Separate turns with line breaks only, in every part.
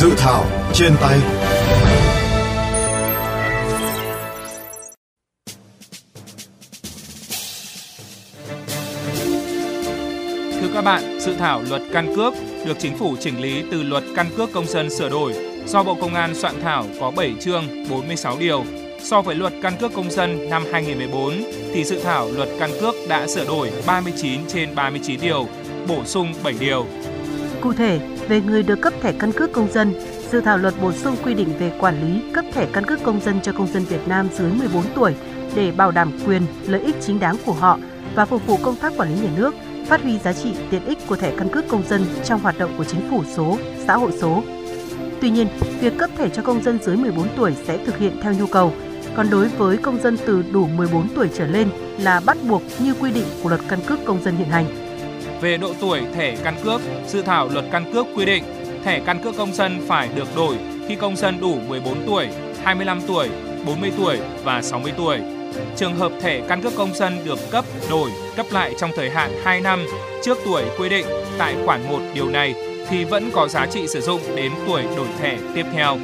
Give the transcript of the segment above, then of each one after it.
Dự thảo trên tay
Thưa các bạn, dự thảo luật căn cước được chính phủ chỉnh lý từ luật căn cước công dân sửa đổi do Bộ Công an soạn thảo có 7 chương, 46 điều. So với luật căn cước công dân năm 2014 thì dự thảo luật căn cước đã sửa đổi 39 trên 39 điều, bổ sung 7 điều.
Cụ thể, về người được cấp thẻ căn cước công dân, dự thảo luật bổ sung quy định về quản lý cấp thẻ căn cước công dân cho công dân Việt Nam dưới 14 tuổi để bảo đảm quyền, lợi ích chính đáng của họ và phục vụ công tác quản lý nhà nước, phát huy giá trị tiện ích của thẻ căn cước công dân trong hoạt động của chính phủ số, xã hội số. Tuy nhiên, việc cấp thẻ cho công dân dưới 14 tuổi sẽ thực hiện theo nhu cầu, còn đối với công dân từ đủ 14 tuổi trở lên là bắt buộc như quy định của luật căn cước công dân hiện hành.
Về độ tuổi thẻ căn cước, dự thảo luật căn cước quy định thẻ căn cước công dân phải được đổi khi công dân đủ 14 tuổi, 25 tuổi, 40 tuổi và 60 tuổi. Trường hợp thẻ căn cước công dân được cấp, đổi, cấp lại trong thời hạn 2 năm trước tuổi quy định tại khoản 1 điều này thì vẫn có giá trị sử dụng đến tuổi đổi thẻ tiếp theo.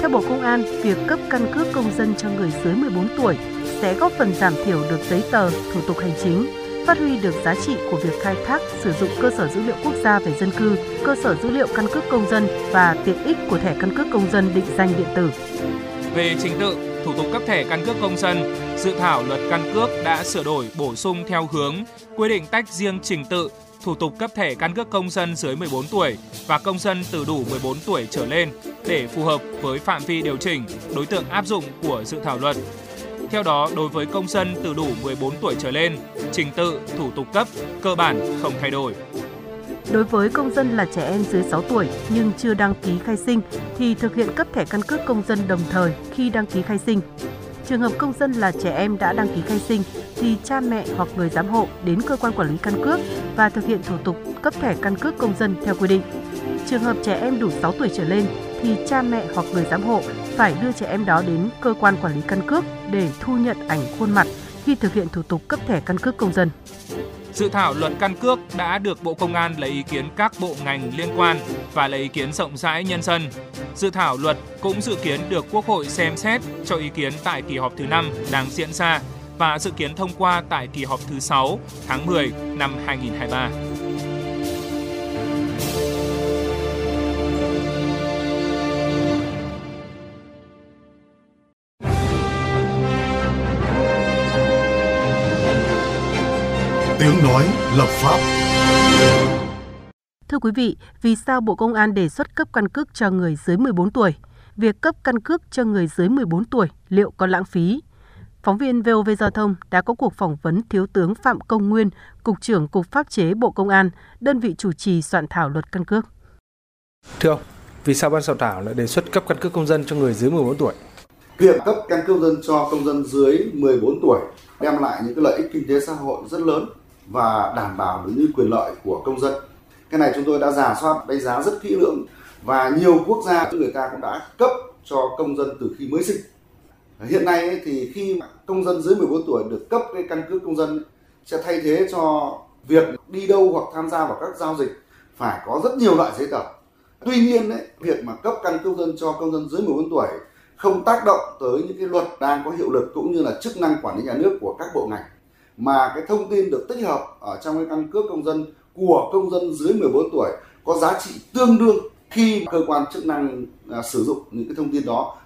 Theo Bộ Công an, việc cấp căn cước công dân cho người dưới 14 tuổi sẽ góp phần giảm thiểu được giấy tờ, thủ tục hành chính, phát huy được giá trị của việc khai thác sử dụng cơ sở dữ liệu quốc gia về dân cư, cơ sở dữ liệu căn cước công dân và tiện ích của thẻ căn cước công dân định danh điện tử.
Về trình tự, thủ tục cấp thẻ căn cước công dân, dự thảo luật căn cước đã sửa đổi bổ sung theo hướng quy định tách riêng trình tự thủ tục cấp thẻ căn cước công dân dưới 14 tuổi và công dân từ đủ 14 tuổi trở lên để phù hợp với phạm vi điều chỉnh, đối tượng áp dụng của dự thảo luật. Theo đó, đối với công dân từ đủ 14 tuổi trở lên, trình tự, thủ tục cấp cơ bản không thay đổi.
Đối với công dân là trẻ em dưới 6 tuổi nhưng chưa đăng ký khai sinh thì thực hiện cấp thẻ căn cước công dân đồng thời khi đăng ký khai sinh. Trường hợp công dân là trẻ em đã đăng ký khai sinh thì cha mẹ hoặc người giám hộ đến cơ quan quản lý căn cước và thực hiện thủ tục cấp thẻ căn cước công dân theo quy định. Trường hợp trẻ em đủ 6 tuổi trở lên thì cha mẹ hoặc người giám hộ phải đưa trẻ em đó đến cơ quan quản lý căn cước để thu nhận ảnh khuôn mặt khi thực hiện thủ tục cấp thẻ căn cước công dân.
Dự thảo luật căn cước đã được Bộ Công an lấy ý kiến các bộ ngành liên quan và lấy ý kiến rộng rãi nhân dân. Dự thảo luật cũng dự kiến được Quốc hội xem xét cho ý kiến tại kỳ họp thứ 5 đang diễn ra và dự kiến thông qua tại kỳ họp thứ 6 tháng 10 năm 2023.
Tiếng nói lập pháp
Thưa quý vị, vì sao Bộ Công an đề xuất cấp căn cước cho người dưới 14 tuổi? Việc cấp căn cước cho người dưới 14 tuổi liệu có lãng phí? Phóng viên VOV Giao thông đã có cuộc phỏng vấn Thiếu tướng Phạm Công Nguyên, Cục trưởng Cục Pháp chế Bộ Công an, đơn vị chủ trì soạn thảo luật căn cước.
Thưa ông, vì sao ban soạn thảo lại đề xuất cấp căn cước công dân cho người dưới 14 tuổi?
Việc cấp căn cước công dân cho công dân dưới 14 tuổi đem lại những cái lợi ích kinh tế xã hội rất lớn và đảm bảo được những quyền lợi của công dân. Cái này chúng tôi đã giả soát đánh giá rất kỹ lưỡng và nhiều quốc gia người ta cũng đã cấp cho công dân từ khi mới sinh. Hiện nay thì khi công dân dưới 14 tuổi được cấp cái căn cước công dân sẽ thay thế cho việc đi đâu hoặc tham gia vào các giao dịch phải có rất nhiều loại giấy tờ. Tuy nhiên ấy, việc mà cấp căn cước dân cho công dân dưới 14 tuổi không tác động tới những cái luật đang có hiệu lực cũng như là chức năng quản lý nhà nước của các bộ ngành mà cái thông tin được tích hợp ở trong cái căn cước công dân của công dân dưới 14 tuổi có giá trị tương đương khi cơ quan chức năng à, sử dụng những cái thông tin đó.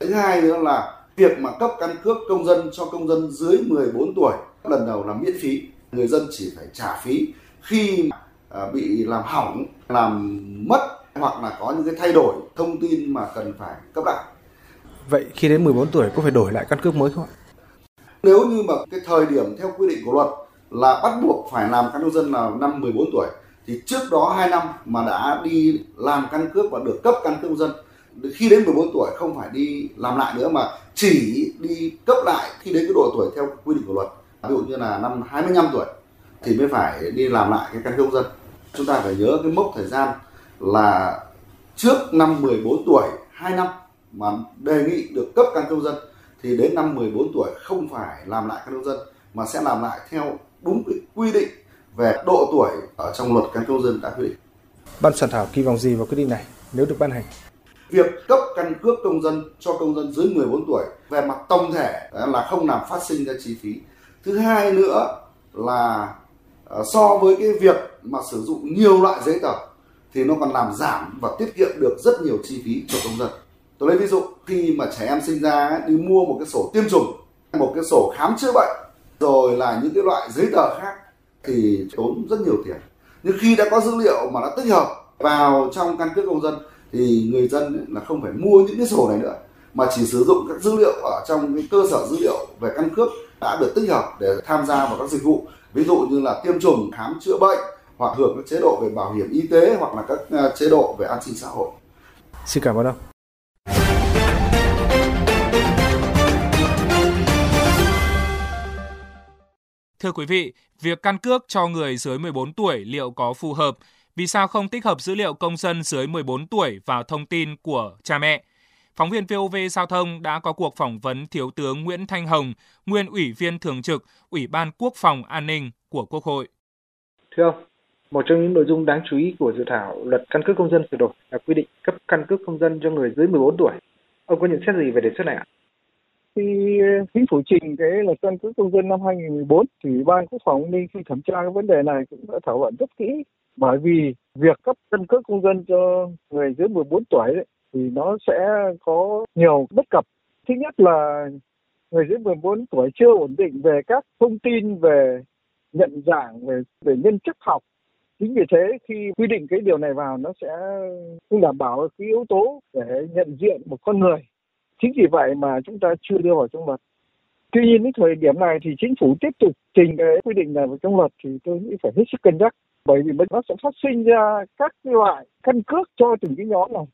Thứ hai nữa là việc mà cấp căn cước công dân cho công dân dưới 14 tuổi lần đầu là miễn phí, người dân chỉ phải trả phí khi à, bị làm hỏng, làm mất hoặc là có những cái thay đổi thông tin mà cần phải cấp lại.
Vậy khi đến 14 tuổi có phải đổi lại căn cước mới không ạ?
Nếu như mà cái thời điểm theo quy định của luật là bắt buộc phải làm căn cước công dân là năm 14 tuổi, thì trước đó 2 năm mà đã đi làm căn cước và được cấp căn cước công dân, khi đến 14 tuổi không phải đi làm lại nữa mà chỉ đi cấp lại khi đến cái độ tuổi theo quy định của luật, ví dụ như là năm 25 tuổi thì mới phải đi làm lại cái căn cước công dân. Chúng ta phải nhớ cái mốc thời gian là trước năm 14 tuổi 2 năm mà đề nghị được cấp căn cước công dân thì đến năm 14 tuổi không phải làm lại căn cước công dân mà sẽ làm lại theo đúng quy định về độ tuổi ở trong luật căn cước công dân đã quy định.
Ban soạn thảo kỳ vọng gì vào quyết định này? nếu được ban hành?
Việc cấp căn cước công dân cho công dân dưới 14 tuổi về mặt tổng thể là không làm phát sinh ra chi phí. Thứ hai nữa là ờ, so với cái việc mà sử dụng nhiều loại giấy tờ thì nó còn làm giảm và tiết kiệm được rất nhiều chi phí cho công dân. Tôi lấy ví dụ khi mà trẻ em sinh ra đi mua một cái sổ tiêm chủng, một cái sổ khám chữa bệnh, rồi là những cái loại giấy tờ khác thì tốn rất nhiều tiền. Nhưng khi đã có dữ liệu mà đã tích hợp vào trong căn cước công dân thì người dân là không phải mua những cái sổ này nữa mà chỉ sử dụng các dữ liệu ở trong cái cơ sở dữ liệu về căn cước đã được tích hợp để tham gia vào các dịch vụ ví dụ như là tiêm chủng khám chữa bệnh hoặc hưởng các chế độ về bảo hiểm y tế hoặc là các ờ, chế độ về an sinh xã hội.
Xin cảm ơn ông.
Thưa quý vị, việc căn cước cho người dưới 14 tuổi liệu có phù hợp? Vì sao không tích hợp dữ liệu công dân dưới 14 tuổi vào thông tin của cha mẹ? Phóng viên VOV Giao thông đã có cuộc phỏng vấn Thiếu tướng Nguyễn Thanh Hồng, nguyên Ủy viên Thường trực Ủy ban Quốc phòng An ninh của Quốc hội.
Thưa ông, một trong những nội dung đáng chú ý của dự thảo luật căn cước công dân sửa đổi là quy định cấp căn cước công dân cho người dưới 14 tuổi. Ông có nhận xét gì về đề xuất này ạ?
Khi ờ, chính phủ trình cái luật căn cước công dân năm 2014 thì ban Quốc phòng ninh khi thẩm tra cái vấn đề này cũng đã thảo luận rất kỹ. Bởi vì việc cấp căn cước công dân cho người dưới 14 tuổi ấy, thì nó sẽ có nhiều bất cập. Thứ nhất là người dưới 14 tuổi chưa ổn định về các thông tin về nhận dạng về về nhân chất học. Chính vì thế khi quy định cái điều này vào nó sẽ không đảm bảo cái yếu tố để nhận diện một con người chính vì vậy mà chúng ta chưa đưa vào trong luật. Tuy nhiên đến thời điểm này thì chính phủ tiếp tục trình cái quy định này vào trong luật thì tôi nghĩ phải hết sức cân nhắc. Bởi vì nó sẽ phát sinh ra các loại căn cước cho từng cái nhóm này.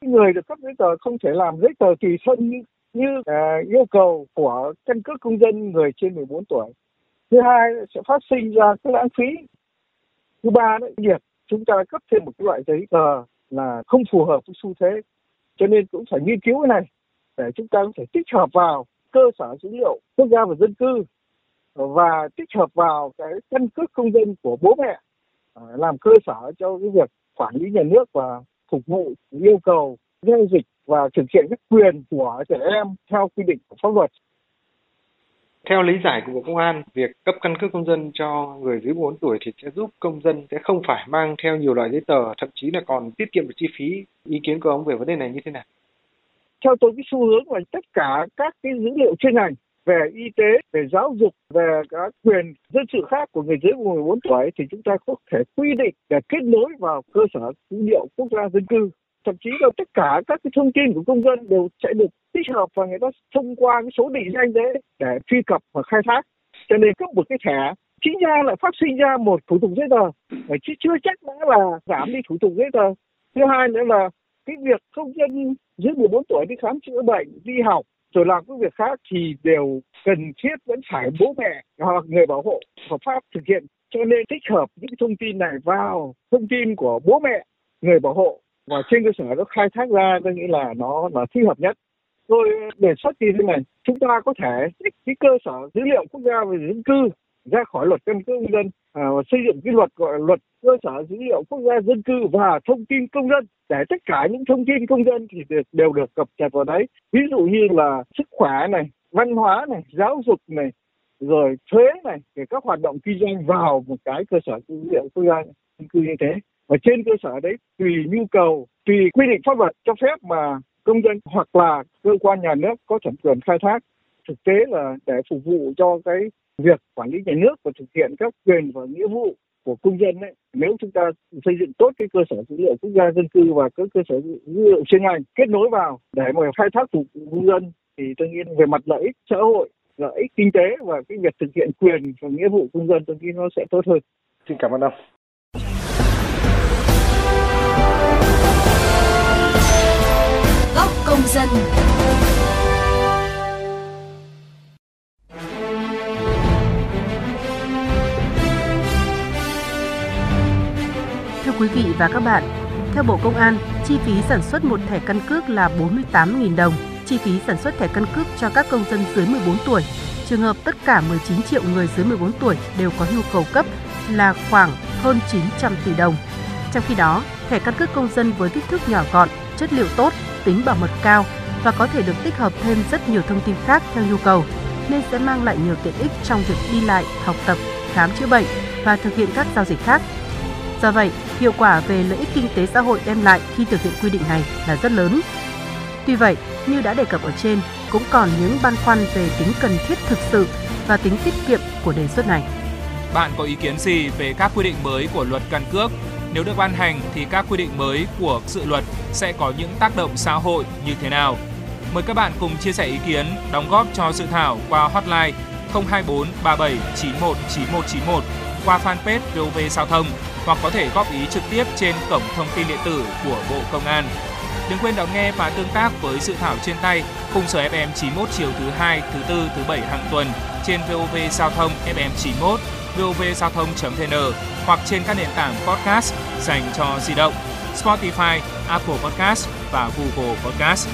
Người được cấp giấy tờ không thể làm giấy tờ tùy thân như như à, yêu cầu của căn cước công dân người trên 14 tuổi. Thứ hai sẽ phát sinh ra cái lãng phí. Thứ ba nữa việc chúng ta cấp thêm một cái loại giấy tờ là không phù hợp với xu thế cho nên cũng phải nghiên cứu cái này để chúng ta có thể tích hợp vào cơ sở dữ liệu quốc gia về dân cư và tích hợp vào cái căn cước công dân của bố mẹ à, làm cơ sở cho cái việc quản lý nhà nước và phục vụ yêu cầu giao dịch và thực hiện các quyền của trẻ em theo quy định của pháp luật
theo lý giải của Bộ Công an, việc cấp căn cước công dân cho người dưới 4 tuổi thì sẽ giúp công dân sẽ không phải mang theo nhiều loại giấy tờ, thậm chí là còn tiết kiệm được chi phí. Ý kiến của ông về vấn đề này như thế nào?
Theo tôi cái xu hướng là tất cả các cái dữ liệu chuyên ngành về y tế, về giáo dục, về các quyền dân sự khác của người dưới 14 tuổi thì chúng ta có thể quy định để kết nối vào cơ sở dữ liệu quốc gia dân cư. Thậm chí là tất cả các cái thông tin của công dân đều sẽ được tích hợp và người ta thông qua cái số định danh đấy để truy cập và khai thác. Cho nên cấp một cái thẻ chính ra lại phát sinh ra một thủ tục giấy tờ. Chứ chưa chắc đã là giảm đi thủ tục giấy tờ. Thứ hai nữa là cái việc công dân dưới 14 tuổi đi khám chữa bệnh, đi học, rồi làm các việc khác thì đều cần thiết vẫn phải bố mẹ hoặc người bảo hộ hợp pháp thực hiện. Cho nên tích hợp những thông tin này vào thông tin của bố mẹ, người bảo hộ và trên cơ sở nó khai thác ra, tôi nghĩ là nó là thích hợp nhất. Tôi đề xuất như thế này, chúng ta có thể tích cái cơ sở dữ liệu quốc gia về dân cư ra khỏi luật căn cước công dân à, và xây dựng cái luật gọi là luật cơ sở dữ liệu quốc gia dân cư và thông tin công dân. Để tất cả những thông tin công dân thì được, đều được cập nhật vào đấy. Ví dụ như là sức khỏe này văn hóa này giáo dục này rồi thuế này để các hoạt động kinh doanh vào một cái cơ sở dữ liệu quốc gia dân cư như thế. Và trên cơ sở đấy tùy nhu cầu tùy quy định pháp luật cho phép mà công dân hoặc là cơ quan nhà nước có thẩm quyền khai thác. Thực tế là để phục vụ cho cái việc quản lý nhà nước và thực hiện các quyền và nghĩa vụ của công dân ấy, nếu chúng ta xây dựng tốt cái cơ sở dữ liệu quốc gia dân cư và các cơ sở dữ liệu chuyên ngành kết nối vào để mà khai thác phục vụ công dân thì tôi nghĩ về mặt lợi ích xã hội lợi ích kinh tế và cái việc thực hiện quyền và nghĩa vụ công dân tôi nghĩ nó sẽ tốt hơn.
Xin cảm ơn ông.
Và các bạn, theo Bộ Công an, chi phí sản xuất một thẻ căn cước là 48.000 đồng. Chi phí sản xuất thẻ căn cước cho các công dân dưới 14 tuổi, trường hợp tất cả 19 triệu người dưới 14 tuổi đều có nhu cầu cấp là khoảng hơn 900 tỷ đồng. Trong khi đó, thẻ căn cước công dân với kích thước nhỏ gọn, chất liệu tốt, tính bảo mật cao và có thể được tích hợp thêm rất nhiều thông tin khác theo nhu cầu, nên sẽ mang lại nhiều tiện ích trong việc đi lại, học tập, khám chữa bệnh và thực hiện các giao dịch khác. Do vậy, hiệu quả về lợi ích kinh tế xã hội đem lại khi thực hiện quy định này là rất lớn. Tuy vậy, như đã đề cập ở trên, cũng còn những băn khoăn về tính cần thiết thực sự và tính tiết kiệm của đề xuất này.
Bạn có ý kiến gì về các quy định mới của luật căn cước? Nếu được ban hành thì các quy định mới của dự luật sẽ có những tác động xã hội như thế nào? Mời các bạn cùng chia sẻ ý kiến, đóng góp cho dự thảo qua hotline 024 37 91 9191 qua fanpage VOV Giao thông hoặc có thể góp ý trực tiếp trên cổng thông tin điện tử của Bộ Công an. Đừng quên đón nghe và tương tác với dự thảo trên tay khung giờ FM 91 chiều thứ hai, thứ tư, thứ bảy hàng tuần trên VOV Giao thông FM 91, vovgiao thông.vn hoặc trên các nền tảng podcast dành cho di động, Spotify, Apple Podcast và Google Podcast.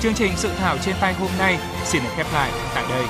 Chương trình dự thảo trên tay hôm nay xin được khép lại tại đây.